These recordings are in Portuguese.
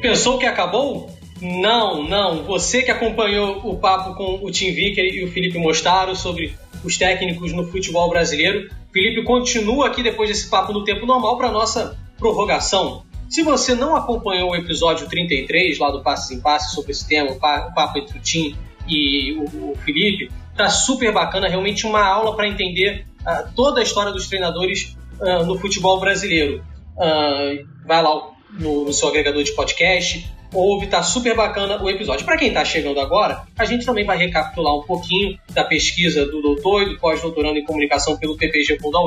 Pensou que acabou? Não, não. Você que acompanhou o papo com o Tim Vicker e o Felipe Mostaro sobre os técnicos no futebol brasileiro. Felipe continua aqui depois desse papo no tempo normal para nossa prorrogação. Se você não acompanhou o episódio 33 lá do Passos em Passos sobre esse tema, o papo entre o Tim e o, Felipe, tá super bacana, realmente uma aula para entender uh, toda a história dos treinadores uh, no futebol brasileiro. Uh, vai lá no, no seu agregador de podcast, ouve, tá super bacana o episódio. Para quem tá chegando agora, a gente também vai recapitular um pouquinho da pesquisa do doutor e do pós-doutorando em comunicação pelo PPG da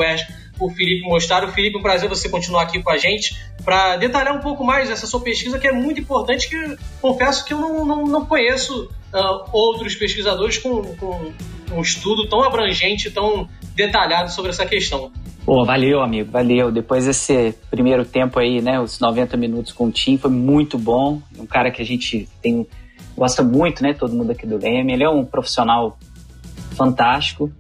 o Felipe mostrar. O Felipe, um prazer você continuar aqui com a gente para detalhar um pouco mais essa sua pesquisa, que é muito importante, que confesso que eu não, não, não conheço uh, outros pesquisadores com, com um estudo tão abrangente, tão detalhado sobre essa questão. Pô, valeu, amigo, valeu. Depois desse primeiro tempo aí, né, os 90 minutos com o Tim, foi muito bom. Um cara que a gente tem gosta muito, né, todo mundo aqui do Leme. Ele é um profissional fantástico.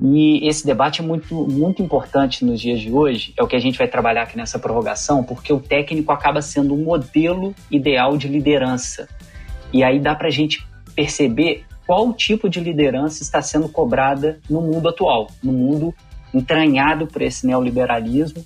E esse debate é muito, muito importante nos dias de hoje, é o que a gente vai trabalhar aqui nessa prorrogação, porque o técnico acaba sendo um modelo ideal de liderança. E aí dá para a gente perceber qual tipo de liderança está sendo cobrada no mundo atual, no mundo entranhado por esse neoliberalismo.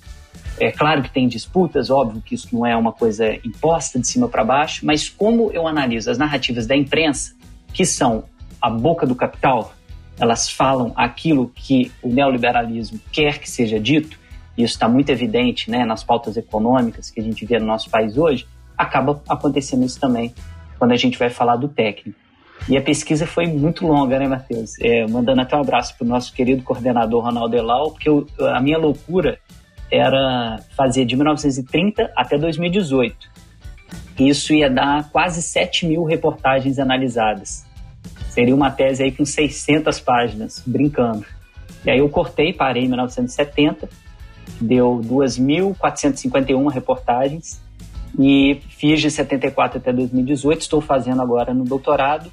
É claro que tem disputas, óbvio que isso não é uma coisa imposta de cima para baixo, mas como eu analiso as narrativas da imprensa, que são a boca do capital, elas falam aquilo que o neoliberalismo quer que seja dito, e isso está muito evidente né, nas pautas econômicas que a gente vê no nosso país hoje, acaba acontecendo isso também quando a gente vai falar do técnico. E a pesquisa foi muito longa, né, Matheus? É, mandando até um abraço para o nosso querido coordenador Ronaldo Elau, porque eu, a minha loucura era fazer de 1930 até 2018. Isso ia dar quase 7 mil reportagens analisadas. Seria uma tese aí com 600 páginas, brincando. E aí eu cortei, parei em 1970, deu 2.451 reportagens e fiz de 74 até 2018. Estou fazendo agora no doutorado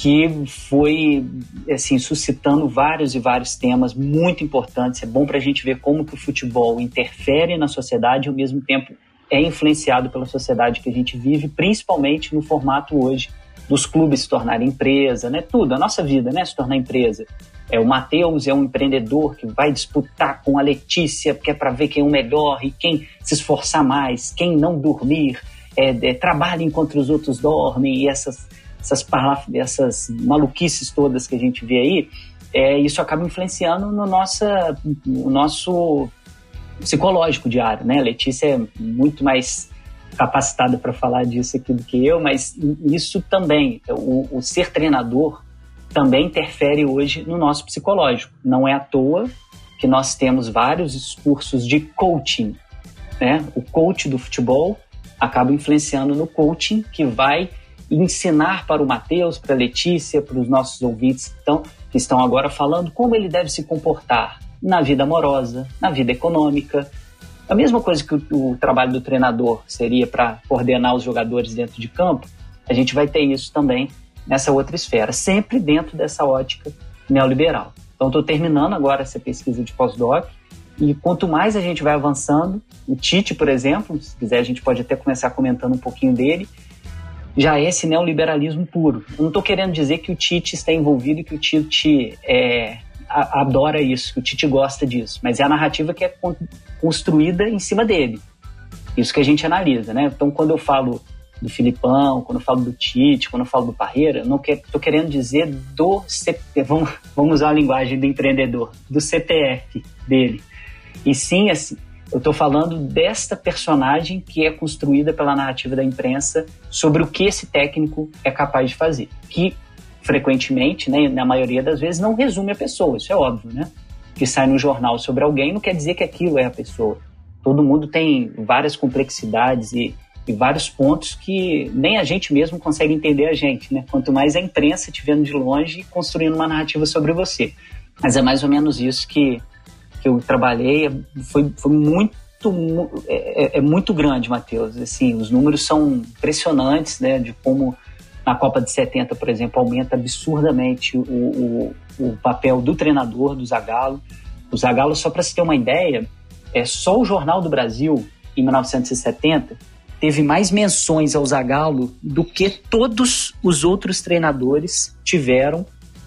que foi assim suscitando vários e vários temas muito importantes. É bom para a gente ver como que o futebol interfere na sociedade e ao mesmo tempo é influenciado pela sociedade que a gente vive, principalmente no formato hoje dos clubes se tornarem empresa, né? Tudo, a nossa vida, né? Se tornar empresa. É, o Matheus é um empreendedor que vai disputar com a Letícia, porque é para ver quem é o melhor e quem se esforçar mais, quem não dormir, é, é, trabalha enquanto os outros dormem e essas essas, essas maluquices todas que a gente vê aí, é, isso acaba influenciando no, nossa, no nosso psicológico diário, né? A Letícia é muito mais capacitada para falar disso aqui do que eu, mas isso também, o, o, ser treinador também interfere hoje no nosso psicológico. Não é à toa que nós temos vários cursos de coaching, né? O coach do futebol acaba influenciando no coaching que vai ensinar para o Mateus, para a Letícia, para os nossos ouvintes então, que estão agora falando como ele deve se comportar na vida amorosa, na vida econômica. A mesma coisa que o, o trabalho do treinador seria para coordenar os jogadores dentro de campo, a gente vai ter isso também nessa outra esfera, sempre dentro dessa ótica neoliberal. Então, estou terminando agora essa pesquisa de pós-doc e quanto mais a gente vai avançando, o Tite, por exemplo, se quiser a gente pode até começar comentando um pouquinho dele, já é esse neoliberalismo puro. Eu não estou querendo dizer que o Tite está envolvido e que o Tite é, adora isso, que o Tite gosta disso, mas é a narrativa que é construída em cima dele. Isso que a gente analisa, né? Então, quando eu falo do Filipão, quando eu falo do Tite, quando eu falo do Parreira, não estou querendo dizer do CPF, vamos, vamos usar a linguagem do empreendedor, do CPF dele. E sim, assim, eu estou falando desta personagem que é construída pela narrativa da imprensa sobre o que esse técnico é capaz de fazer. Que frequentemente, né, na maioria das vezes, não resume a pessoa, isso é óbvio, né? Que sai no jornal sobre alguém não quer dizer que aquilo é a pessoa. Todo mundo tem várias complexidades e, e vários pontos que nem a gente mesmo consegue entender a gente, né? Quanto mais a imprensa te vendo de longe construindo uma narrativa sobre você. Mas é mais ou menos isso que que eu trabalhei foi, foi muito é, é, é, muito grande, Matheus. Assim, os números são impressionantes, né? De como na Copa de 70, por exemplo, aumenta absurdamente o, o, o papel do treinador, do Zagallo. O Zagallo, só para se ter uma ideia, é só o Jornal do Brasil, em 1970, teve mais menções ao Zagallo do que todos os outros treinadores tiveram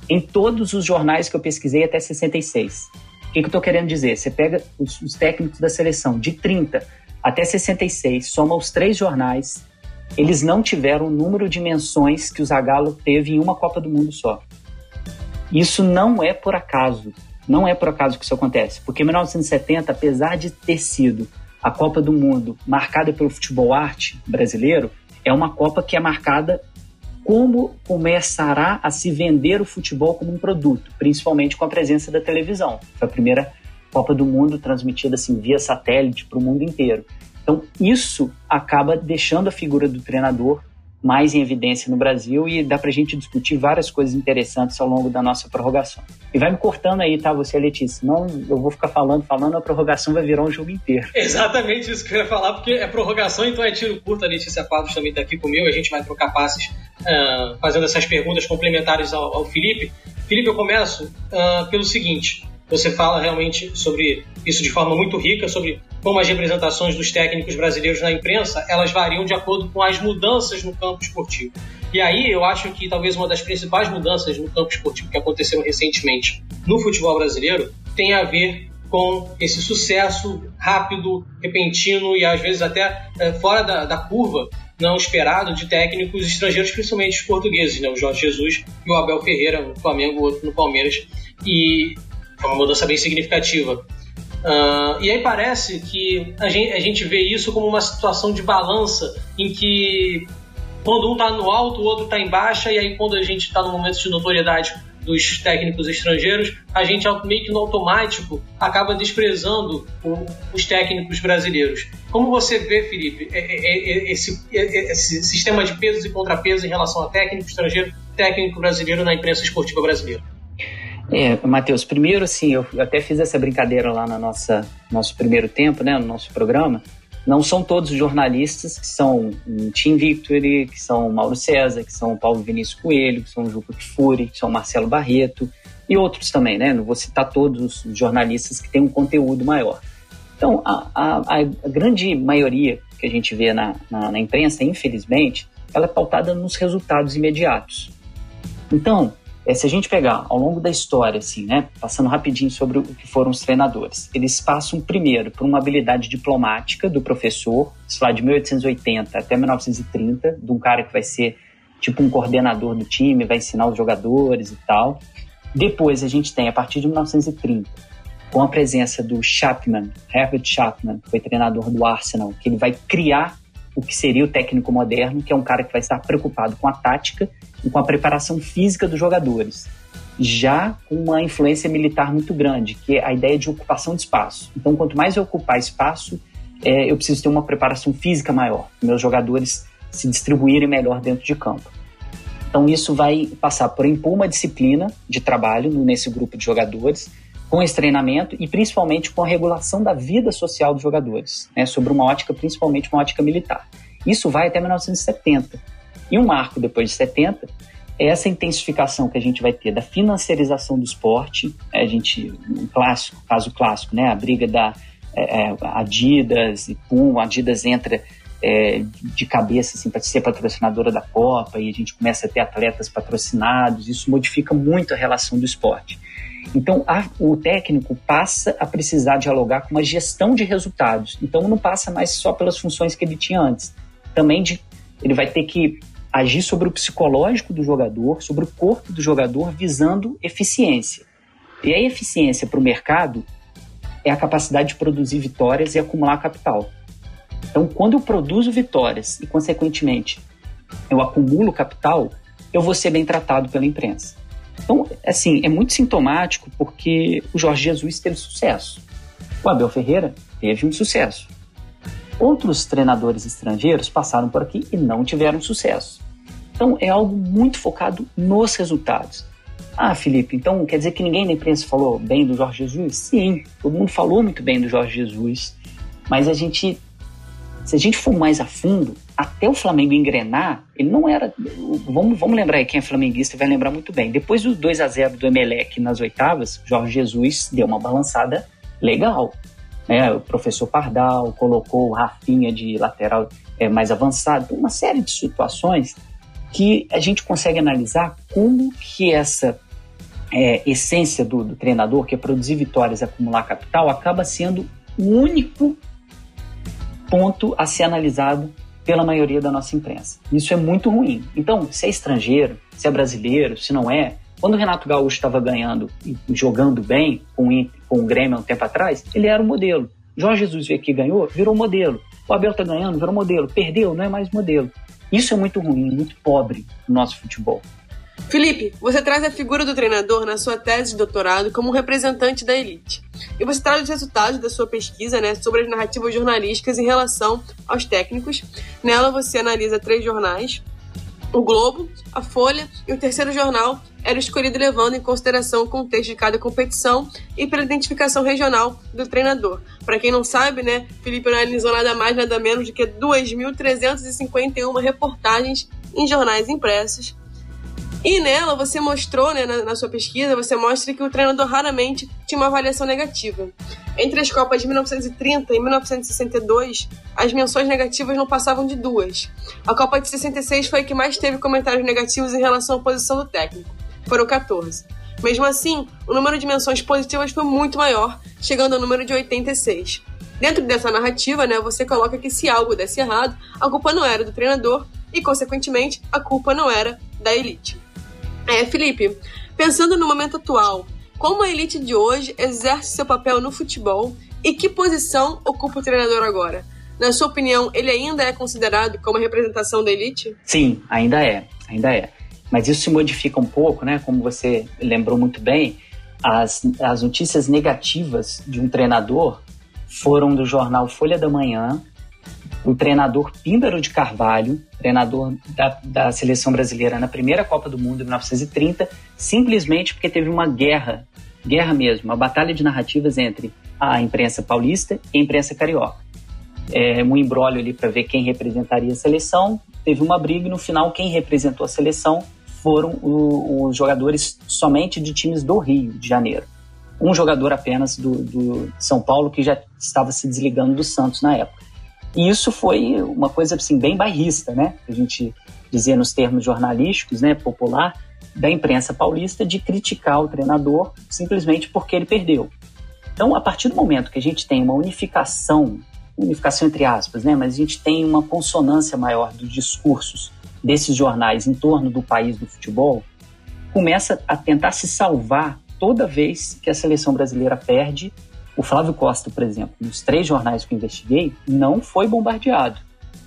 em todos os jornais que eu pesquisei até 66. Que, que eu estou querendo dizer? Você pega os, os, técnicos da seleção de 30 até 66, soma os três jornais, eles não tiveram o número de menções que o Zagallo teve em uma Copa do Mundo só. Isso não é por acaso. Não é por acaso que isso acontece. Porque 1970, apesar de ter sido a Copa do Mundo marcada pelo futebol arte brasileiro, é uma Copa que é marcada como começará a se vender o futebol como um produto, principalmente com a presença da televisão. Foi a primeira Copa do Mundo transmitida assim via satélite para o mundo inteiro. Então, isso acaba deixando a figura do treinador mais em evidência no Brasil e dá para a gente discutir várias coisas interessantes ao longo da nossa prorrogação. E vai me cortando aí, tá, você, Letícia? Senão eu vou ficar falando, falando, a prorrogação vai virar um jogo inteiro. Exatamente isso que eu ia falar, porque é prorrogação, então é tiro curto. A Letícia Quadros também está aqui comigo, a gente vai trocar passes uh, fazendo essas perguntas complementares ao, ao Felipe. Felipe, eu começo uh, pelo seguinte: você fala realmente sobre isso de forma muito rica, sobre como as representações dos técnicos brasileiros na imprensa, elas variam de acordo com as mudanças no campo esportivo. E aí eu acho que talvez uma das principais mudanças no campo esportivo que aconteceram recentemente no futebol brasileiro tem a ver com esse sucesso rápido, repentino e às vezes até é, fora da, da, curva não esperado de técnicos estrangeiros, principalmente os portugueses, né? o Jorge Jesus e o Abel Ferreira no Flamengo, outro no Palmeiras. E uma mudança bem significativa. Uh, e aí parece que a gente, a gente vê isso como uma situação de balança em que quando um está no alto, o outro está em baixa, e aí quando a gente está no momento de notoriedade dos técnicos estrangeiros, a gente meio que no automático acaba desprezando os técnicos brasileiros. Como você vê, Felipe, é, é, é, esse, esse sistema de pesos e contrapesos em relação a técnico estrangeiro, técnico brasileiro na imprensa esportiva brasileira? É, Matheus, primeiro assim, eu até fiz essa brincadeira lá no nossa, nosso primeiro tempo, né, no nosso programa. Não são todos os jornalistas que são Tim Victory, que são Mauro César, que são Paulo Vinícius Coelho, que são Juca Kfouri, que são Marcelo Barreto e outros também, né? Não vou citar todos os jornalistas que têm um conteúdo maior. Então, a, a, a grande maioria que a gente vê na, na, na imprensa, infelizmente, ela é pautada nos resultados imediatos. Então, é, se a gente pegar ao longo da história, assim, né, passando rapidinho sobre o que foram os treinadores, eles passam primeiro por uma habilidade diplomática do professor, isso lá de 1880 até 1930, de um cara que vai ser tipo um coordenador do time, vai ensinar os jogadores e tal. Depois a gente tem, a partir de 1930, com a presença do Chapman, Herbert Chapman, que foi treinador do Arsenal, que ele vai criar o que seria o técnico moderno, que é um cara que vai estar preocupado com a tática e com a preparação física dos jogadores. Já com uma influência militar muito grande, que é a ideia de ocupação de espaço. Então, quanto mais eu ocupar espaço, é, eu preciso ter uma preparação física maior, meus jogadores se distribuírem melhor dentro de campo. Então, isso vai passar por impor uma disciplina de trabalho nesse grupo de jogadores, com esse treinamento e principalmente com a regulação da vida social dos jogadores, né, sobre uma ótica, principalmente uma ótica militar. Isso vai até 1970. E um marco depois de 70 é essa intensificação que a gente vai ter da financiarização do esporte. É, a gente, um clássico, caso clássico, né? A briga da é, é Adidas e Pum, Adidas entra é, de cabeça assim, para ser patrocinadora da Copa e a gente começa a ter atletas patrocinados. Isso modifica muito a relação do esporte. Então, a, o técnico passa a precisar dialogar com uma gestão de resultados. Então, não passa mais só pelas funções que ele tinha antes. Também de, ele vai ter que agir sobre o psicológico do jogador, sobre o corpo do jogador, visando eficiência. E a eficiência para o mercado é a capacidade de produzir vitórias e acumular capital. Então, quando eu produzo vitórias e, consequentemente, eu acumulo capital, eu vou ser bem tratado pela imprensa. Então, assim, é muito sintomático porque o Jorge Jesus teve sucesso. O Abel Ferreira teve um sucesso. Outros treinadores estrangeiros passaram por aqui e não tiveram sucesso. Então é algo muito focado nos resultados. Ah, Felipe, então quer dizer que ninguém na imprensa falou bem do Jorge Jesus? Sim, todo mundo falou muito bem do Jorge Jesus, mas a gente, se a gente for mais a fundo, até o Flamengo engrenar, ele não era. Vamos, vamos lembrar aí quem é flamenguista vai lembrar muito bem. Depois do 2 a 0 do Emelec nas oitavas, Jorge Jesus deu uma balançada legal. Né, o professor Pardal, colocou o Rafinha de lateral é, mais avançado, uma série de situações que a gente consegue analisar como que essa é, essência do, do, treinador, que é produzir vitórias e acumular capital, acaba sendo o único ponto a ser analisado pela maioria da nossa imprensa. Isso é muito ruim. Então, se é estrangeiro, se é brasileiro, se não é, quando o Renato Gaúcho estava ganhando e jogando bem com, com o Grêmio há um tempo atrás, ele era o modelo. Jorge Jesus veio aqui ganhou, virou modelo. O Abel está ganhando, virou modelo. Perdeu, não é mais modelo. Isso é muito ruim, muito pobre no nosso futebol. Felipe, você traz a figura do treinador na sua tese de doutorado como representante da elite. E você traz os resultados da sua pesquisa né, sobre as narrativas jornalísticas em relação aos técnicos. Nela você analisa três jornais, o Globo, a Folha e o terceiro jornal era escolhido levando em consideração o contexto de cada competição e pela identificação regional do treinador. Para quem não sabe, né, Felipe analisou nada mais nada menos do que 2.351 reportagens em jornais impressos e nela você mostrou, né, na, na, sua pesquisa, você mostra que o treinador raramente tinha uma avaliação negativa. Entre as Copas de 1930 e 1962, as menções negativas não passavam de duas. A Copa de 66 foi a que mais teve comentários negativos em relação à posição do técnico. Foram 14. Mesmo assim, o número de menções positivas foi muito maior, chegando ao número de 86. Dentro dessa narrativa, né, você coloca que se algo desse errado, a culpa não era do treinador e, consequentemente, a culpa não era da elite. É, Felipe, pensando no momento atual, como a elite de hoje exerce seu papel no futebol e que posição ocupa o treinador agora? Na sua opinião, ele ainda é considerado como a representação da elite? Sim, ainda é, ainda é. Mas isso se modifica um pouco, né? Como você lembrou muito bem, as, as notícias negativas de um treinador foram do jornal Folha da Manhã, o treinador Pímbaro de Carvalho, treinador da, da seleção brasileira na primeira Copa do Mundo em 1930, simplesmente porque teve uma guerra, guerra mesmo, uma batalha de narrativas entre a imprensa paulista e a imprensa carioca. É, um embrólio ali para ver quem representaria a seleção, teve uma briga e no final quem representou a seleção foram os jogadores somente de times do Rio de Janeiro. Um jogador apenas do, do São Paulo que já estava se desligando do Santos na época. E isso foi uma coisa assim bem bairrista, né? A gente dizia nos termos jornalísticos, né, popular, da imprensa paulista de criticar o treinador simplesmente porque ele perdeu. Então, a partir do momento que a gente tem uma unificação, unificação entre aspas, né, mas a gente tem uma consonância maior dos discursos desses jornais em torno do país do futebol, começa a tentar se salvar toda vez que a seleção brasileira perde o Flávio Costa, por exemplo, nos três jornais que eu investiguei, não foi bombardeado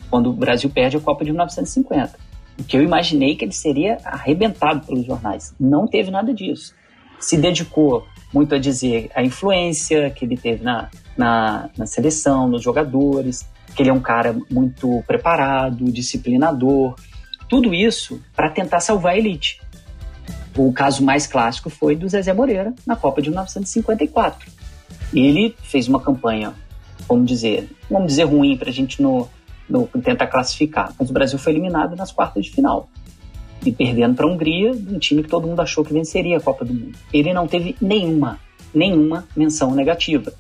quando o Brasil perde a Copa de 1950. O que eu imaginei que ele seria arrebentado pelos jornais. Não teve nada disso. Se dedicou muito a dizer a influência que ele teve na, na, na seleção, nos jogadores, que ele é um cara muito preparado, disciplinador. Tudo isso para tentar salvar a elite. O caso mais clássico foi do Zezé Moreira na Copa de 1954 ele fez uma campanha, vamos dizer, vamos dizer ruim para a gente no, tentar classificar. Mas o Brasil foi eliminado nas quartas de final. E perdendo para a Hungria, um time que todo mundo achou que venceria a Copa do Mundo. Ele não teve nenhuma, nenhuma menção negativa.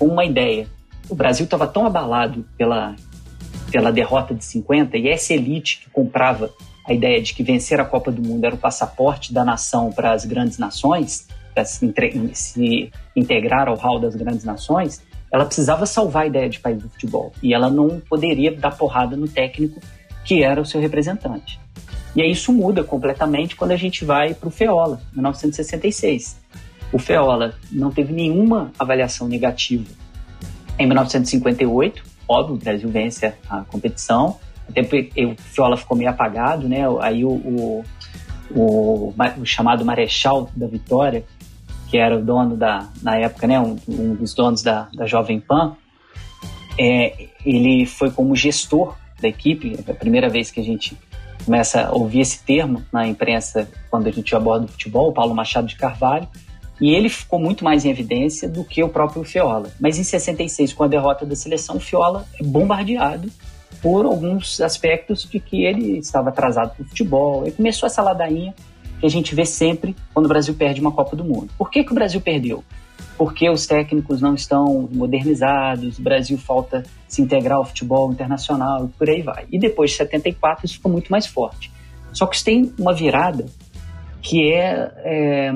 Uma ideia. O Brasil estava tão abalado pela, pela derrota de 50 e essa elite que comprava a ideia de que vencer a Copa do Mundo era o passaporte da nação para as grandes nações, para se, se integrar ao hall das grandes nações, ela precisava salvar a ideia de país do futebol. E ela não poderia dar porrada no técnico que era o seu representante. E aí isso muda completamente quando a gente vai para o Feola, em 1966. O Feola não teve nenhuma avaliação negativa. Em 1958, óbvio, o Brasil vence a competição, até porque o Feola ficou meio apagado, né? Aí o, o, o, o chamado Marechal da Vitória, que era o dono da, na época, né, um, um dos donos da, da Jovem Pan, é, ele foi como gestor da equipe, é a primeira vez que a gente começa a ouvir esse termo na imprensa quando a gente aborda o futebol, Paulo Machado de Carvalho, e ele ficou muito mais em evidência do que o próprio Fiola. Mas em 66, com a derrota da seleção, o Fiola é bombardeado por alguns aspectos de que ele estava atrasado para o futebol. E começou essa ladainha que a gente vê sempre quando o Brasil perde uma Copa do Mundo. Por que, que o Brasil perdeu? porque os técnicos não estão modernizados, o Brasil falta se integrar ao futebol internacional e por aí vai. E depois de 74 isso ficou muito mais forte. Só que isso tem uma virada que é, é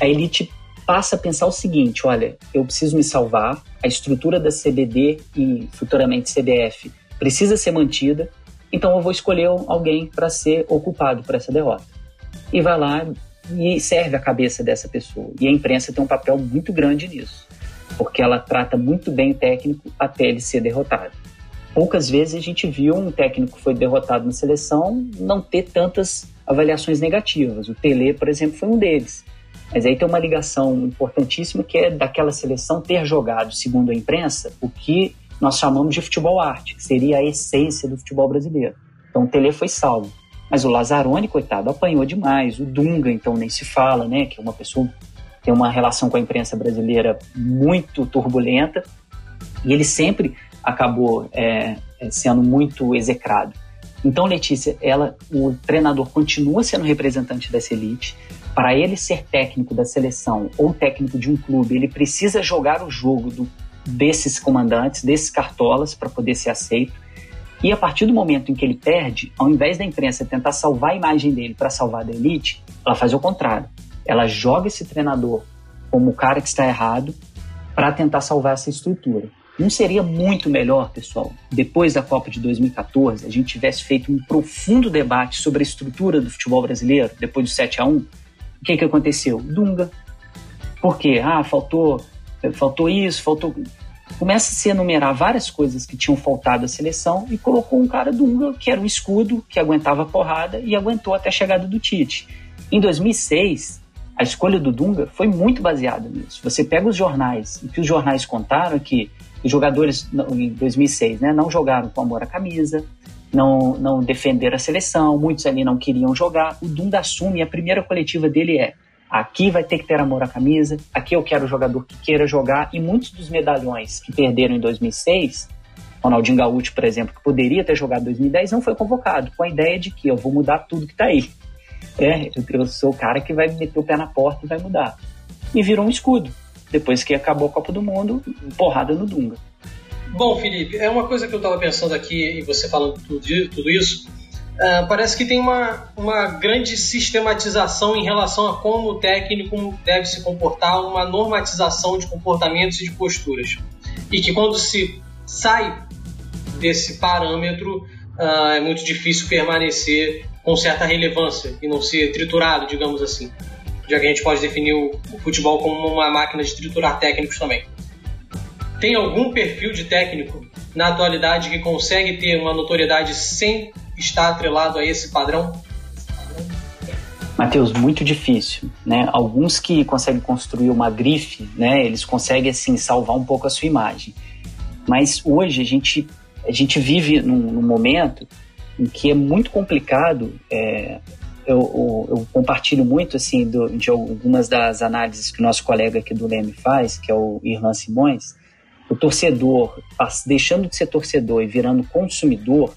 a elite passa a pensar o seguinte: olha, eu preciso me salvar, a estrutura da CBD e futuramente CBF precisa ser mantida, então eu vou escolher alguém para ser ocupado por essa derrota. E vai lá e serve a cabeça dessa pessoa. E a imprensa tem um papel muito grande nisso, porque ela trata muito bem o técnico até ele ser derrotado. Poucas vezes a gente viu um técnico que foi derrotado na seleção não ter tantas avaliações negativas. O Tele, por exemplo, foi um deles. Mas aí tem uma ligação importantíssima que é daquela seleção ter jogado, segundo a imprensa, o que nós chamamos de futebol arte, que seria a essência do futebol brasileiro. Então o Tele foi salvo. Mas o Lazzaroni, coitado, apanhou demais. O Dunga, então, nem se fala, né? Que é uma pessoa tem uma relação com a imprensa brasileira muito turbulenta. E ele sempre acabou é, é, sendo muito execrado. Então, Letícia, ela, o treinador continua sendo representante dessa elite. Para ele ser técnico da seleção ou técnico de um clube, ele precisa jogar o jogo do, desses comandantes, desses cartolas, para poder ser aceito. E a partir do momento em que ele perde, ao invés da imprensa tentar salvar a imagem dele para salvar da elite, ela faz o contrário. Ela joga esse treinador como o cara que está errado para tentar salvar essa estrutura. Não seria muito melhor, pessoal, depois da Copa de 2014, a gente tivesse feito um profundo debate sobre a estrutura do futebol brasileiro depois do 7 a 1 O que, que aconteceu? Dunga. Por quê? Ah, faltou, faltou isso, faltou começa a se enumerar várias coisas que tinham faltado à seleção e colocou um cara Dunga, que era um escudo, que aguentava a porrada e aguentou até a chegada do Tite. Em 2006, a escolha do Dunga foi muito baseada nisso. Você pega os jornais, e que os jornais contaram é que os jogadores em 2006 né, não jogaram com amor à camisa, não, não defenderam a seleção, muitos ali não queriam jogar. O Dunga assume, a primeira coletiva dele é Aqui vai ter que ter amor à camisa, aqui eu quero o jogador que queira jogar. E muitos dos medalhões que perderam em 2006, Ronaldinho Gaúcho, por exemplo, que poderia ter jogado em 2010, não foi convocado, com a ideia de que eu vou mudar tudo que está aí. É, eu sou o cara que vai meter o pé na porta e vai mudar. E virou um escudo. Depois que acabou a Copa do Mundo, porrada no Dunga. Bom, Felipe, é uma coisa que eu estava pensando aqui, e você falando tudo, tudo isso, Uh, parece que tem uma, uma grande sistematização em relação a como o técnico deve se comportar, uma normatização de comportamentos e de posturas. E que quando se sai desse parâmetro, uh, é muito difícil permanecer com certa relevância e não ser triturado, digamos assim. Já que a gente pode definir o, o futebol como uma máquina de triturar técnicos também. Tem algum perfil de técnico na atualidade que consegue ter uma notoriedade sem está atrelado a esse padrão? Matheus, muito difícil, né? Alguns que conseguem construir uma grife, né? Eles conseguem assim salvar um pouco a sua imagem. Mas hoje a gente a gente vive num, num momento em que é muito complicado. É, eu, eu, eu, compartilho muito assim do, de algumas das análises que o nosso colega aqui do Leme faz, que é o Irlan Simões. O torcedor deixando de ser torcedor e virando consumidor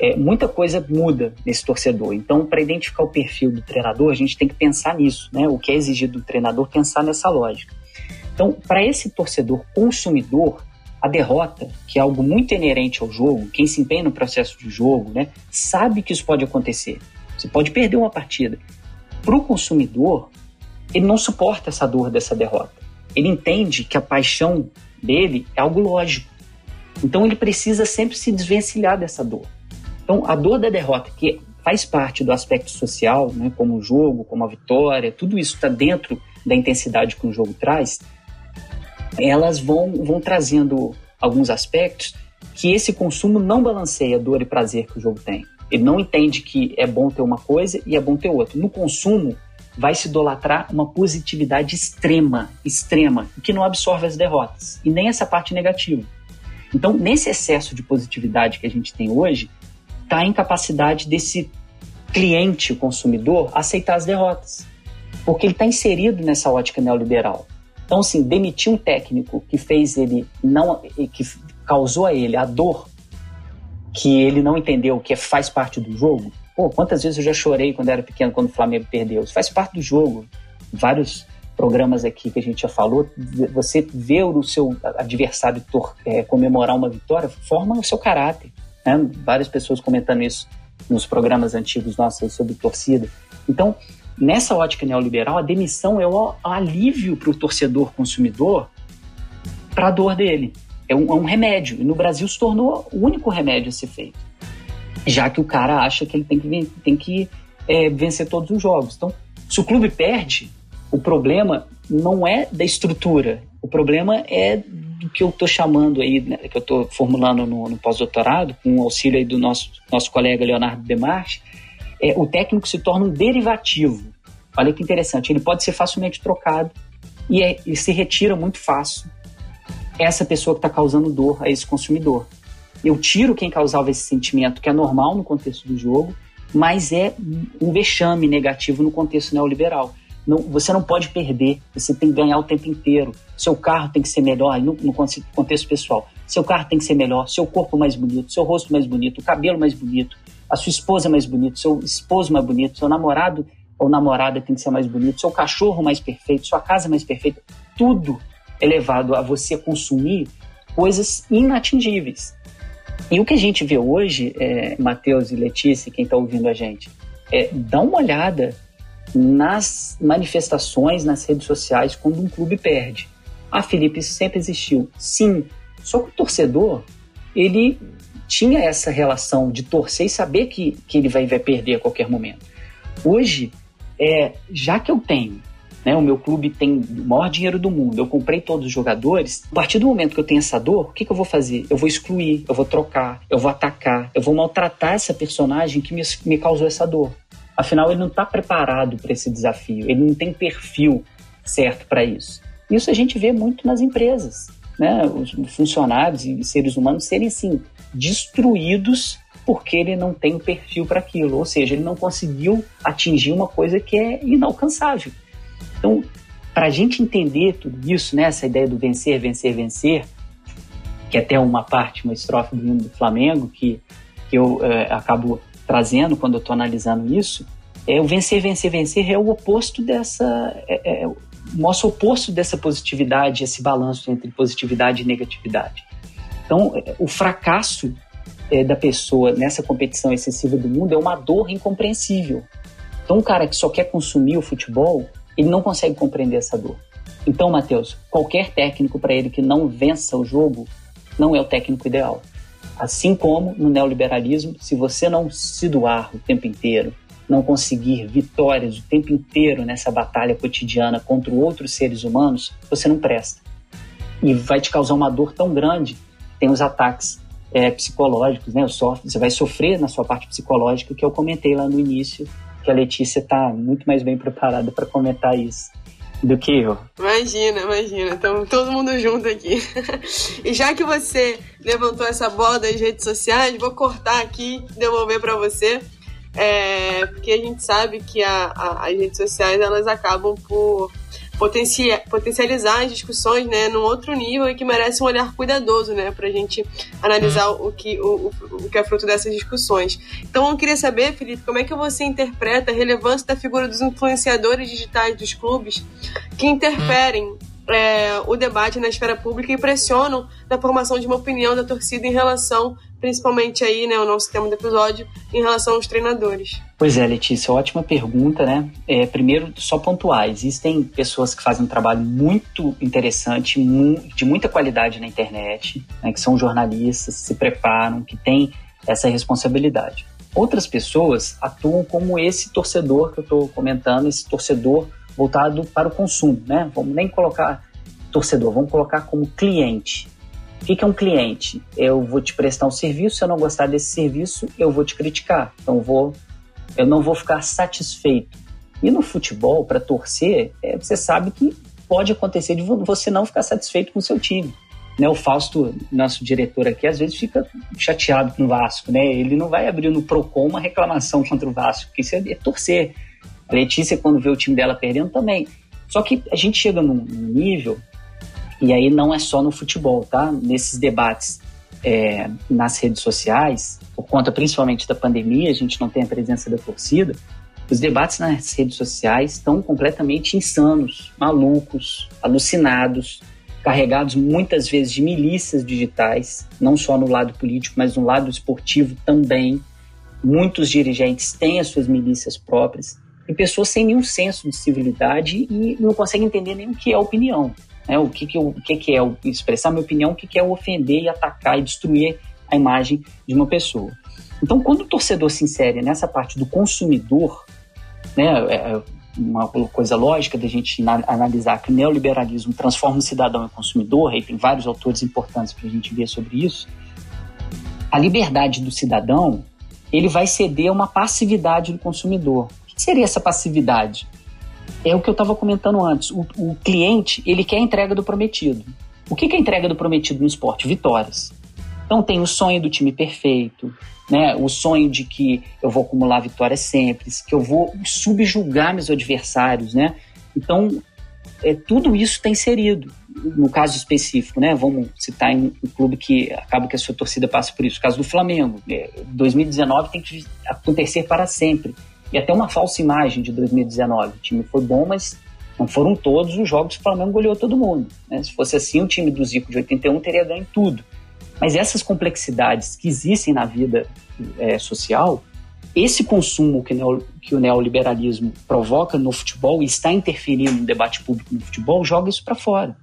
é, muita coisa muda nesse torcedor. Então, para identificar o perfil do treinador, a gente tem que pensar nisso, né? O que é exigido do treinador, pensar nessa lógica. Então, para esse torcedor consumidor, a derrota, que é algo muito inerente ao jogo, quem se empenha no processo de jogo, né, sabe que isso pode acontecer. Você pode perder uma partida. Para o consumidor, ele não suporta essa dor dessa derrota. Ele entende que a paixão dele é algo lógico. Então ele precisa sempre se desvencilhar dessa dor. Então, a dor da derrota, que faz parte do aspecto social, né, como o jogo, como a vitória, tudo isso está dentro da intensidade que o jogo traz, elas vão, vão trazendo alguns aspectos que esse consumo não balanceia dor e prazer que o jogo tem. Ele não entende que é bom ter uma coisa e é bom ter outra. No consumo, vai se idolatrar uma positividade extrema, extrema, que não absorve as derrotas e nem essa parte negativa. Então, nesse excesso de positividade que a gente tem hoje, está a incapacidade desse cliente, o consumidor, aceitar as derrotas. Porque ele está inserido nessa ótica neoliberal. Então, assim, demitir um técnico que fez ele não. que causou a ele a dor que ele não entendeu que faz parte do jogo. Pô, quantas vezes eu já chorei quando era pequeno, quando o Flamengo perdeu? Isso faz parte do jogo. Vários programas aqui que a gente já falou, você ver o seu adversário é, comemorar uma vitória forma o seu caráter. Né? Várias pessoas comentando isso nos programas antigos nossos sobre torcida. Então, nessa ótica neoliberal, a demissão é o alívio para o torcedor consumidor para a dor dele. É um, é um, remédio. E no Brasil se tornou o único remédio a ser feito. Já que o cara acha que ele tem que, tem que é, vencer todos os jogos. Então, se o clube perde, o problema não é da estrutura. O problema é do que eu estou chamando aí, né, que eu estou formulando no, no pós-doutorado, com o auxílio aí do nosso, nosso colega Leonardo Demarche, é, o técnico se torna um derivativo. Olha que interessante, ele pode ser facilmente trocado e, é, e se retira muito fácil essa pessoa que está causando dor a esse consumidor. Eu tiro quem causava esse sentimento, que é normal no contexto do jogo, mas é um vexame negativo no contexto neoliberal. Não, você não pode perder, você tem que ganhar o tempo inteiro. Seu carro tem que ser melhor, no, no contexto pessoal. Seu carro tem que ser melhor, seu corpo mais bonito, seu rosto mais bonito, o cabelo mais bonito, a sua esposa mais bonito, seu esposo mais bonito, seu namorado ou namorada tem que ser mais bonito, seu cachorro mais perfeito, sua casa mais perfeita. Tudo é levado a você consumir coisas inatingíveis. E o que a gente vê hoje, é, Matheus e Letícia, quem está ouvindo a gente, é dá uma olhada nas manifestações nas redes sociais quando um clube perde. Ah, Felipe, isso sempre existiu. Sim, só que o torcedor, ele tinha essa relação de torcer e saber que, que ele vai, vai perder a qualquer momento. Hoje, é, já que eu tenho, né, o meu clube tem o maior dinheiro do mundo, eu comprei todos os jogadores, a partir do momento que eu tenho essa dor, o que, que eu vou fazer? Eu vou excluir, eu vou trocar, eu vou atacar, eu vou maltratar essa personagem que me, me causou essa dor. Afinal, ele não está preparado para esse desafio, ele não tem perfil certo para isso. Isso a gente vê muito nas empresas, né? Os funcionários e seres humanos serem assim destruídos porque ele não tem perfil para aquilo, ou seja, ele não conseguiu atingir uma coisa que é inalcançável. Então, para a gente entender tudo isso, né, essa ideia do vencer, vencer, vencer, que é até uma parte, uma estrofe do hino do Flamengo que, que eu é, acabo trazendo quando eu estou analisando isso, é o vencer, vencer, vencer é o oposto dessa. É, é, mostra o oposto dessa positividade, esse balanço entre positividade e negatividade. Então, é, o fracasso é, da pessoa nessa competição excessiva do mundo é uma dor incompreensível. Então, um cara que só quer consumir o futebol, ele não consegue compreender essa dor. Então, Matheus, qualquer técnico para ele que não vença o jogo não é o técnico ideal. Assim como no neoliberalismo, se você não se doar o tempo inteiro, não conseguir vitórias o tempo inteiro nessa batalha cotidiana contra outros seres humanos, você não presta. E vai te causar uma dor tão grande. Tem os ataques é, psicológicos, né? Você vai sofrer na sua parte psicológica, que eu comentei lá no início, que a Letícia está muito mais bem preparada para comentar isso do que eu. Imagina, imagina. Estamos todo mundo junto aqui. e já que você levantou essa bola das redes sociais, vou cortar aqui devolver para você. É, porque a gente sabe que a, a, as redes sociais elas acabam por potencializar as discussões né, num outro nível e que merece um olhar cuidadoso né, para a gente analisar o que, o, o, que é fruto dessas discussões. Então eu queria saber, Felipe, como é que você interpreta a relevância da figura dos influenciadores digitais dos clubes que interferem é, o debate na esfera pública e pressionam na formação de uma opinião da torcida em relação principalmente aí, né, o nosso tema do episódio, em relação aos treinadores. Pois é, Letícia, ótima pergunta, né? É, primeiro, só pontuar, existem pessoas que fazem um trabalho muito interessante, de muita qualidade na internet, né, que são jornalistas, se preparam, que têm essa responsabilidade. Outras pessoas atuam como esse torcedor que eu estou comentando, esse torcedor voltado para o consumo, né? Vamos nem colocar torcedor, vamos colocar como cliente. O que é um cliente? Eu vou te prestar um serviço, se eu não gostar desse serviço, eu vou te criticar. Então, vou, eu não vou ficar satisfeito. E no futebol, para torcer, é, você sabe que pode acontecer de você não ficar satisfeito com o seu time. Né, o Fausto, nosso diretor aqui, às vezes fica chateado com o Vasco. Né? Ele não vai abrir no PROCON uma reclamação contra o Vasco, porque isso é, é torcer. A Letícia, quando vê o time dela perdendo, também. Só que a gente chega num nível e aí não é só no futebol, tá? Nesses debates é, nas redes sociais, por conta principalmente da pandemia, a gente não tem a presença da torcida, Os debates nas redes sociais estão completamente insanos, malucos, alucinados, carregados muitas vezes de milícias digitais, não só no lado político, mas no lado esportivo também. Muitos dirigentes têm as suas milícias próprias e pessoas sem nenhum senso de civilidade e não conseguem entender nem o que é opinião. Né? O, que, que, o que, que é expressar minha opinião, o que, que é ofender e atacar e destruir a imagem de uma pessoa. Então, quando o torcedor se insere nessa parte do consumidor, né, é, é uma coisa lógica da gente analisar que o neoliberalismo transforma o cidadão em consumidor, e tem vários autores importantes para a gente ver sobre isso. A liberdade do cidadão, ele vai ceder a uma passividade do consumidor. Que seria essa passividade? É o que eu estava comentando antes. O, o, cliente, ele quer a entrega do prometido. O que é a entrega do prometido no esporte? Vitórias. Então tem o sonho do time perfeito, né? O sonho de que eu vou acumular vitórias sempre, que eu vou subjugar meus adversários, né? Então é, tudo isso está inserido. No caso específico, né? Vamos citar em um clube que acaba que a sua torcida passa por isso. O caso do Flamengo. É, 2019 tem que acontecer para sempre. E até uma falsa imagem de 2019. O time foi bom, mas não foram todos os jogos que o Flamengo goleou todo mundo. Né? Se fosse assim, o time do Zico de 81 teria ganho tudo. Mas essas complexidades que existem na vida é, social, esse consumo que, neo, que, o neoliberalismo provoca no futebol e está interferindo no debate público no futebol, joga isso para fora.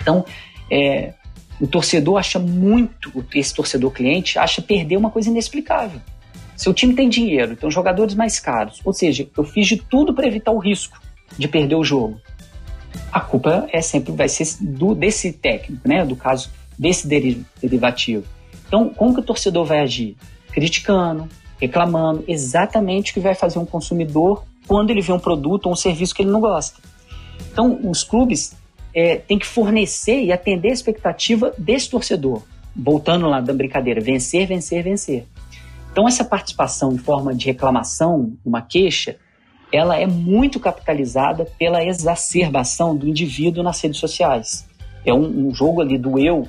Então, é, o torcedor acha muito, esse torcedor cliente acha perder uma coisa inexplicável. Seu time tem dinheiro, tem jogadores mais caros, ou seja, eu fiz de tudo para evitar o risco de perder o jogo. A culpa é sempre vai ser do desse técnico, né? Do caso desse derivativo. Então, como que o torcedor vai agir? Criticando, reclamando, exatamente o que vai fazer um consumidor quando ele vê um produto ou um serviço que ele não gosta. Então, os clubes é, têm que fornecer e atender a expectativa desse torcedor. Voltando lá da brincadeira, vencer, vencer, vencer. Então, essa participação em forma de reclamação, uma queixa, ela é muito capitalizada pela exacerbação do indivíduo nas redes sociais. É um, um jogo ali do eu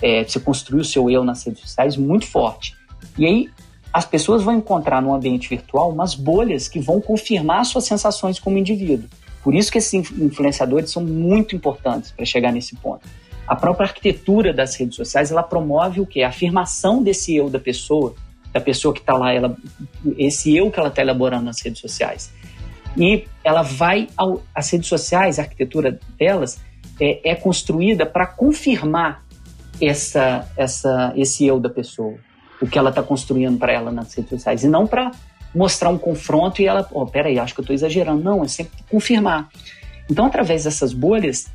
é, você construir o seu eu nas redes sociais muito forte. E aí as pessoas vão encontrar no ambiente virtual umas bolhas que vão confirmar suas sensações como indivíduo. Por isso que esses influenciadores são muito importantes para chegar nesse ponto. A própria arquitetura das redes sociais, ela promove o quê? A afirmação desse eu da pessoa, da pessoa que está lá, ela, esse eu que ela está elaborando nas redes sociais. E ela vai ao, as redes sociais, a arquitetura delas é, é construída para confirmar essa, essa, esse eu da pessoa, o que ela está construindo para ela nas redes sociais, e não para mostrar um confronto e ela, oh, peraí, acho que eu estou exagerando. Não, é sempre confirmar. Então, através dessas bolhas,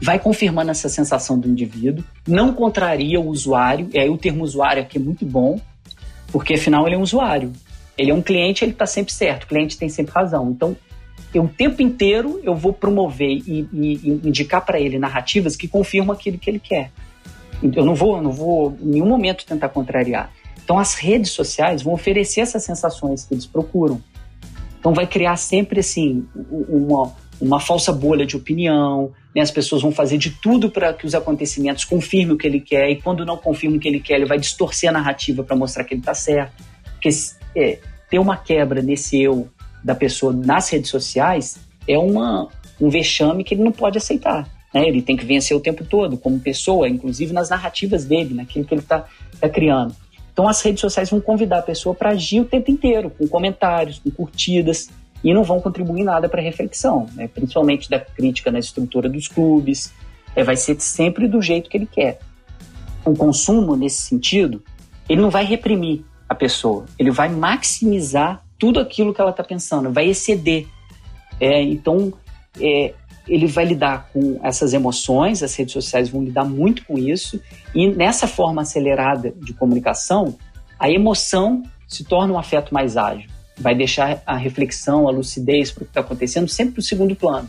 vai confirmando essa sensação do indivíduo, não contraria o usuário, e aí o termo usuário aqui é muito bom, porque afinal ele é um usuário. Ele é um cliente, ele está sempre certo, o cliente tem sempre razão. Então, eu, o tempo inteiro eu vou promover e, e, e indicar para ele narrativas que confirmam aquilo que ele quer. Eu não vou, não vou em nenhum momento tentar contrariar. Então as redes sociais vão oferecer essas sensações que eles procuram. Então vai criar sempre assim uma, uma falsa bolha de opinião, né? as pessoas vão fazer de tudo para que os acontecimentos confirmem o que ele quer, e quando não confirmam o que ele quer, ele vai distorcer a narrativa para mostrar que ele está certo. Porque é, ter uma quebra nesse eu da pessoa nas redes sociais é uma, um vexame que ele não pode aceitar. Né? Ele tem que vencer o tempo todo, como pessoa, inclusive nas narrativas dele, naquilo que ele está tá criando. Então as redes sociais vão convidar a pessoa para agir o tempo inteiro, com comentários, com curtidas, e não vão contribuir nada para a reflexão, né? principalmente da crítica na estrutura dos clubes. É, vai ser sempre do jeito que ele quer. O consumo, nesse sentido, ele não vai reprimir a pessoa, ele vai maximizar tudo aquilo que ela está pensando, vai exceder. É, então, é, ele vai lidar com essas emoções, as redes sociais vão lidar muito com isso, e nessa forma acelerada de comunicação, a emoção se torna um afeto mais ágil. Vai deixar a reflexão, a lucidez para o que está acontecendo sempre para o segundo plano.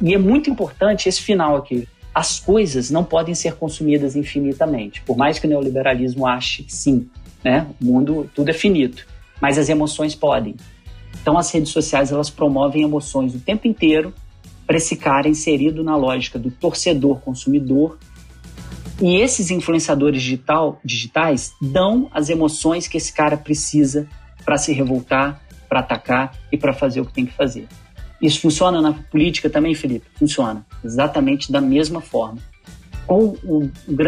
E é muito importante esse final aqui. As coisas não podem ser consumidas infinitamente, por mais que o neoliberalismo ache que sim, né? O mundo tudo é finito, mas as emoções podem. Então as redes sociais elas promovem emoções o tempo inteiro para esse cara inserido na lógica do torcedor consumidor. E esses influenciadores digital, digitais dão as emoções que esse cara precisa para se revoltar para atacar e para fazer o que tem que fazer. Isso funciona na política também, Felipe? Funciona. Exatamente da mesma forma. Qual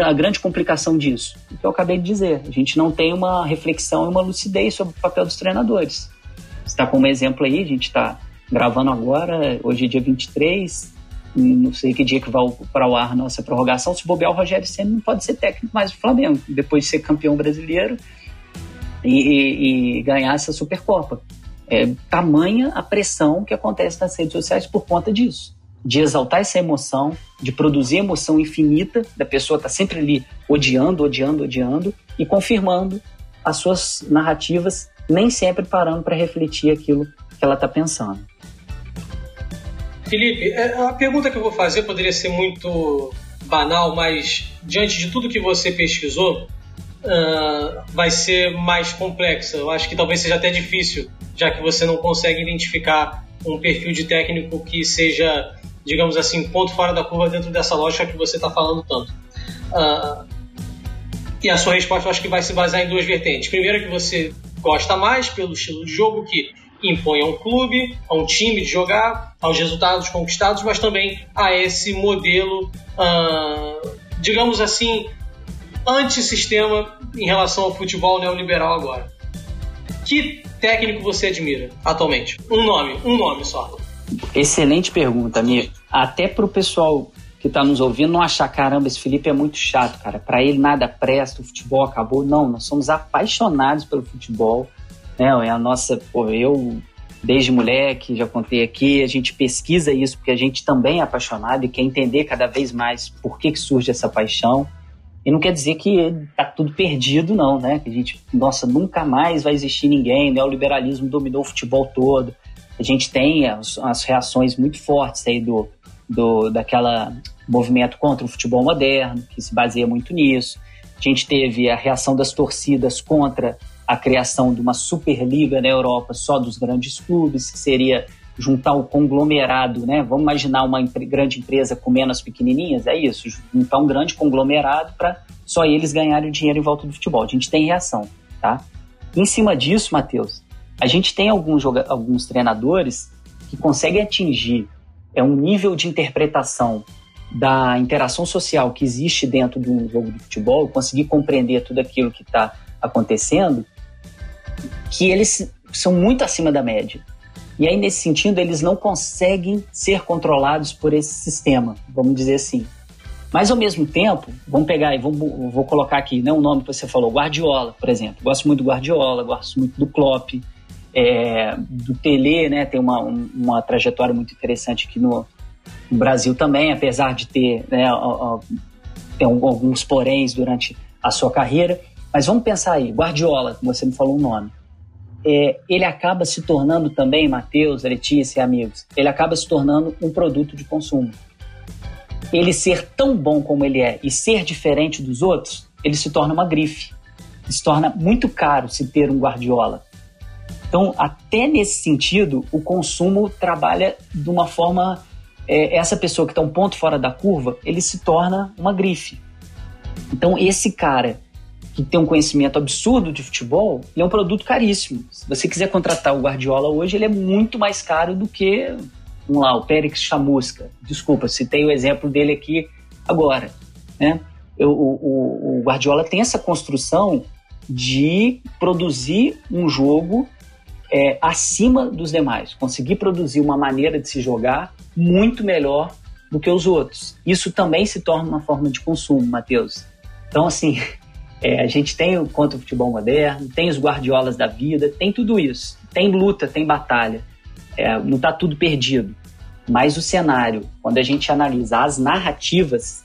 a grande complicação disso? O que eu acabei de dizer. A gente não tem uma reflexão e uma lucidez sobre o papel dos treinadores. Está como exemplo aí, a gente está gravando agora, hoje é dia 23, não sei que dia que vai para o ar nossa prorrogação, se bobear o Rogério Senna não pode ser técnico mais do Flamengo, depois de ser campeão brasileiro e, e, e ganhar essa Supercopa. É tamanha a pressão que acontece nas redes sociais por conta disso. De exaltar essa emoção, de produzir emoção infinita, da pessoa estar tá sempre ali odiando, odiando, odiando e confirmando as suas narrativas, nem sempre parando para refletir aquilo que ela está pensando. Felipe, é, a pergunta que eu vou fazer poderia ser muito banal, mas diante de tudo que você pesquisou, uh, vai ser mais complexa. Eu acho que talvez seja até difícil, já que você não consegue identificar um perfil de técnico que seja, digamos assim, ponto fora da curva dentro dessa lógica que você está falando tanto. Uh, e a sua resposta eu acho que vai se basear em duas vertentes. Primeiro, que você gosta mais pelo estilo de jogo que impõe a um clube, a um time de jogar, aos resultados conquistados, mas também a esse modelo, uh, digamos assim, antissistema em relação ao futebol neoliberal agora. Que técnico você admira atualmente? Um nome, um nome só. Excelente pergunta, Amir. Até para o pessoal que está nos ouvindo não achar, caramba, esse Felipe é muito chato, cara. Para ele nada presta, o futebol acabou. Não, nós somos apaixonados pelo futebol né? É a nossa, pô, eu desde moleque, já contei aqui, a gente pesquisa isso porque a gente também é apaixonado e quer entender cada vez mais por que, que surge essa paixão. E não quer dizer que tá tudo perdido, não, né? Que a gente, nossa, nunca mais vai existir ninguém, né? O liberalismo dominou o futebol todo. A gente tem as, as reações muito fortes aí do, do daquela movimento contra o futebol moderno, que se baseia muito nisso. A gente teve a reação das torcidas contra a criação de uma Superliga na Europa só dos grandes clubes, que seria juntar o conglomerado, né? Vamos imaginar uma grande empresa com menos pequenininhas, é isso, juntar um grande conglomerado para só eles ganharem dinheiro em volta do futebol. A gente tem reação, tá? Em cima disso, Matheus, a gente tem alguns, alguns treinadores que conseguem atingir é um nível de interpretação da interação social que existe dentro de um jogo de futebol, conseguir compreender tudo aquilo que está acontecendo, que eles são muito acima da média. E aí, nesse sentido, eles não conseguem ser controlados por esse sistema, vamos dizer assim. Mas, ao mesmo tempo, vamos pegar e vou, vou colocar aqui né, um nome que você falou, Guardiola, por exemplo. Gosto muito do Guardiola, gosto muito do Klopp, é, do Tele, né, tem uma, uma trajetória muito interessante aqui no, no Brasil também, apesar de ter, né, ter alguns poréns durante a sua carreira. Mas vamos pensar aí, Guardiola, você me falou um nome. É, ele acaba se tornando também, Matheus, Letícia e amigos, ele acaba se tornando um produto de consumo. Ele ser tão bom como ele é e ser diferente dos outros, ele se torna uma grife. Se torna muito caro se ter um Guardiola. Então, até nesse sentido, o consumo trabalha de uma forma. É, essa pessoa que está um ponto fora da curva, ele se torna uma grife. Então, esse cara que tem um conhecimento absurdo de futebol, ele é um produto caríssimo. Se você quiser contratar o Guardiola hoje, ele é muito mais caro do que, vamos lá, o Périx Chamusca. Desculpa, citei o exemplo dele aqui agora. Né? Eu, o, o, Guardiola tem essa construção de produzir um jogo é, acima dos demais, conseguir produzir uma maneira de se jogar muito melhor do que os outros. Isso também se torna uma forma de consumo, Matheus. Então, assim, É, a gente tem o contra o futebol moderno, tem os guardiolas da vida, tem tudo isso. Tem luta, tem batalha. É, não está tudo perdido. Mas o cenário, quando a gente analisa as narrativas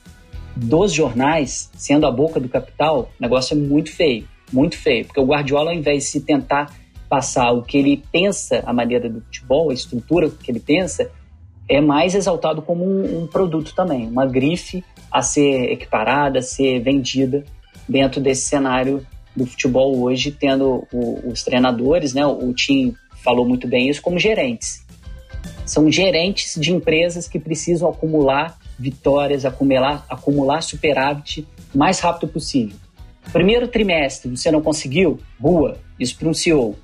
dos jornais, sendo a boca do capital, o negócio é muito feio. Muito feio. Porque o Guardiola, ao invés de se tentar passar o que ele pensa, a maneira do futebol, a estrutura que ele pensa, é mais exaltado como um, um produto também, uma grife a ser equiparada, a ser vendida dentro desse cenário do futebol hoje, tendo o, os treinadores, né? O Tim falou muito bem isso, como gerentes. São gerentes de empresas que precisam acumular vitórias, acumular, acumular superávit o mais rápido possível. Primeiro trimestre, você não conseguiu? Rua, isso para um CEO.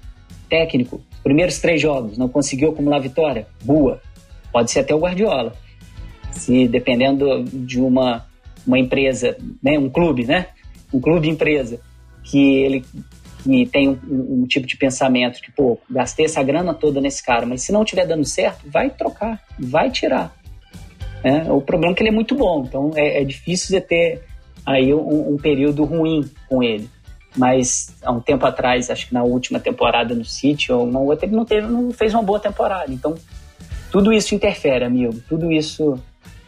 técnico, primeiros três jogos, não conseguiu acumular vitória, boa. Pode ser até o Guardiola. Se dependendo de uma, uma empresa, né, um clube, né? Um clube empresa, que ele que tem um, um, tipo de pensamento que, pô, gastei essa grana toda nesse cara, mas se não estiver dando certo, vai trocar, vai tirar. É, o problema é que ele é muito bom, então é, é difícil de ter aí um, um, período ruim com ele. Mas há um tempo atrás, acho que na última temporada no City ou uma outra, ele não, teve, não fez uma boa temporada. Então, tudo isso interfere, amigo. Tudo isso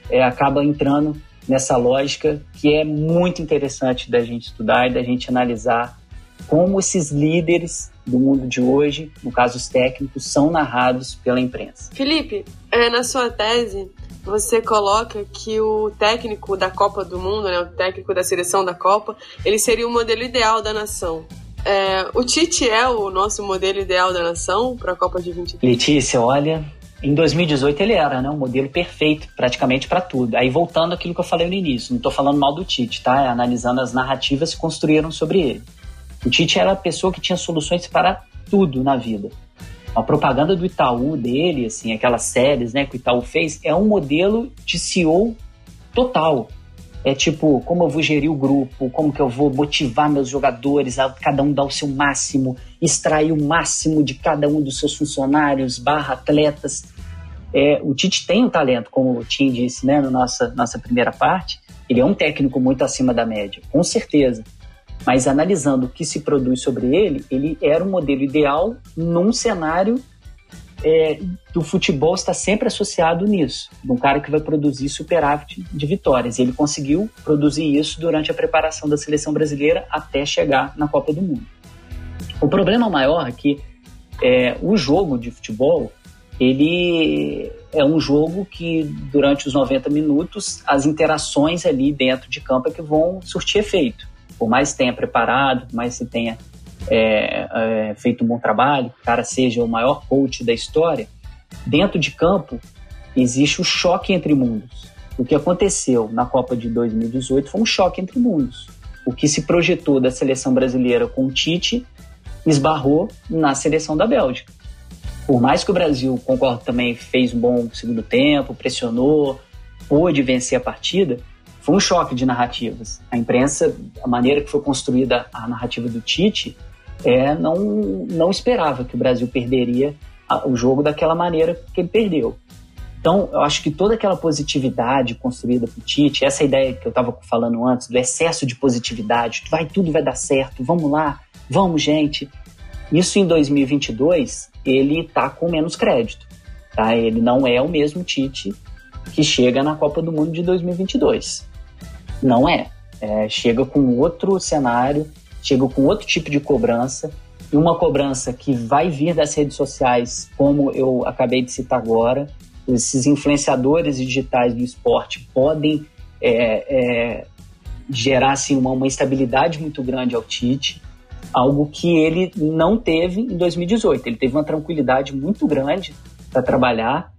é, acaba entrando nessa lógica que é muito interessante da gente estudar e da gente analisar como esses líderes do mundo de hoje, no caso os técnicos, são narrados pela imprensa. Felipe, é, na sua tese, você coloca que o técnico da Copa do Mundo, né, o técnico da seleção da Copa, ele seria o modelo ideal da nação. É, o Tite é o nosso modelo ideal da nação para a Copa de 2020? Letícia, olha, em 2018 ele era, né, um modelo perfeito praticamente para tudo. Aí voltando àquilo que eu falei no início, não estou falando mal do Tite, tá? É analisando as narrativas que construíram sobre ele. O Tite era a pessoa que tinha soluções para tudo na vida. A propaganda do Itaú dele, assim, aquelas séries né, que o Itaú fez, é um modelo de CEO total. É tipo, como eu vou gerir o grupo, como que eu vou motivar meus jogadores a cada um dar o seu máximo, extrair o máximo de cada um dos seus funcionários, barra atletas. É, o Tite tem um talento, como o Tim disse né, na nossa, nossa primeira parte, ele é um técnico muito acima da média, com certeza. Mas analisando o que se produz sobre ele, ele era um modelo ideal num cenário é, do futebol está sempre associado nisso, de um cara que vai produzir superávit de vitórias. E ele conseguiu produzir isso durante a preparação da seleção brasileira até chegar na Copa do Mundo. O problema maior é que é, o jogo de futebol ele é um jogo que durante os 90 minutos as interações ali dentro de campo é que vão surtir efeito por mais tenha preparado, por mais que tenha é, é, feito um bom trabalho, o cara seja o maior coach da história, dentro de campo existe o choque entre mundos. O que aconteceu na Copa de 2018 foi um choque entre mundos. O que se projetou da seleção brasileira com o Tite esbarrou na seleção da Bélgica. Por mais que o Brasil, concordo também, fez um bom segundo tempo, pressionou, pôde vencer a partida, foi um choque de narrativas. A imprensa, a maneira que foi construída a narrativa do Tite, é, não, não esperava que o Brasil perderia o jogo daquela maneira que ele perdeu. Então, eu acho que toda aquela positividade construída por Tite, essa ideia que eu estava falando antes, do excesso de positividade, vai tudo vai dar certo, vamos lá, vamos gente. Isso em 2022, ele está com menos crédito. Tá? Ele não é o mesmo Tite que chega na Copa do Mundo de 2022. Não é. é. Chega com outro cenário, chega com outro tipo de cobrança, e uma cobrança que vai vir das redes sociais, como eu acabei de citar agora. Esses influenciadores digitais do esporte podem é, é, gerar assim, uma, uma instabilidade muito grande ao Tite, algo que ele não teve em 2018. Ele teve uma tranquilidade muito grande para trabalhar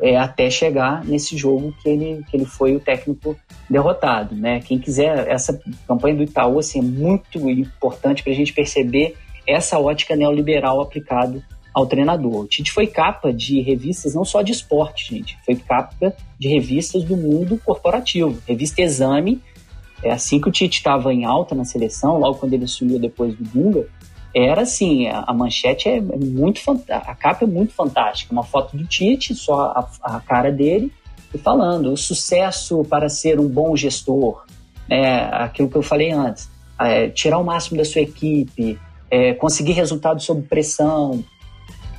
é, até chegar nesse jogo que ele, que ele foi o técnico derrotado. Né? Quem quiser, essa campanha do Itaú assim, é muito importante para a gente perceber essa ótica neoliberal aplicada ao treinador. O Tite foi capa de revistas não só de esporte, gente, foi capa de revistas do mundo corporativo. Revista Exame, é assim que o Tite estava em alta na seleção, logo quando ele assumiu depois do Dunga, era assim, a, manchete é muito a capa é muito fantástica, uma foto do Tite, só a, a cara dele e falando o sucesso para ser um bom gestor, né, aquilo que eu falei antes, é, tirar o máximo da sua equipe, é, conseguir resultados sob pressão,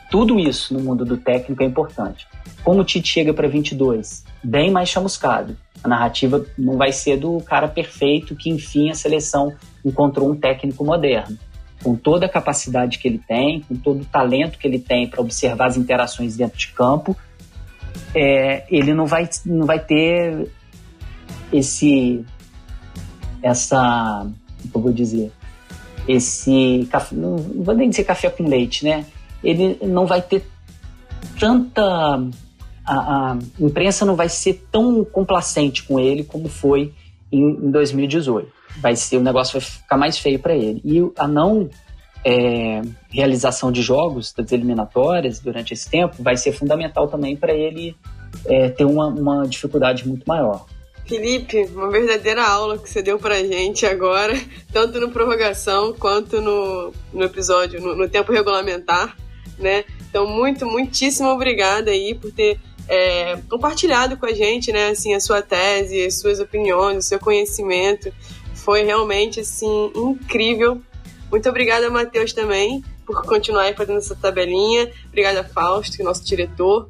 tudo isso no mundo do técnico é importante. Como o Tite chega para 22? Bem mais chamuscado. A narrativa não vai ser do cara perfeito que, enfim, a seleção encontrou um técnico moderno com toda a capacidade que ele tem, com todo o talento que ele tem para observar as interações dentro de campo, é, ele não vai, não vai ter esse essa como eu vou dizer esse café, não vou nem dizer café com leite, né? Ele não vai ter tanta a, a imprensa não vai ser tão complacente com ele como foi em, em 2018 vai ser o negócio vai ficar mais feio para ele. E a não é, realização de jogos das eliminatórias durante esse tempo vai ser fundamental também para ele é, ter uma, uma dificuldade muito maior. Felipe, uma verdadeira aula que você deu pra gente agora, tanto no prorrogação quanto no, no episódio, no, no tempo regulamentar, né? Então, muito, muitíssimo obrigada aí por ter é, compartilhado com a gente, né, assim, a sua tese, as suas opiniões, o seu conhecimento. Foi realmente, assim, incrível. Muito obrigada, Matheus, também, por continuar aí fazendo essa tabelinha. Obrigada, Fausto, nosso diretor.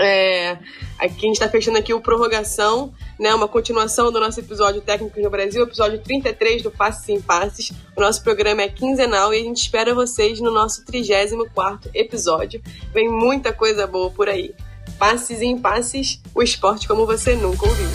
É, aqui a gente está fechando aqui o Prorrogação, né, uma continuação do nosso episódio Técnicos no Brasil, episódio 33 do Passes em Passes. O nosso programa é quinzenal e a gente espera vocês no nosso 34º episódio. Vem muita coisa boa por aí. Passes em Passes, o esporte como você nunca ouviu.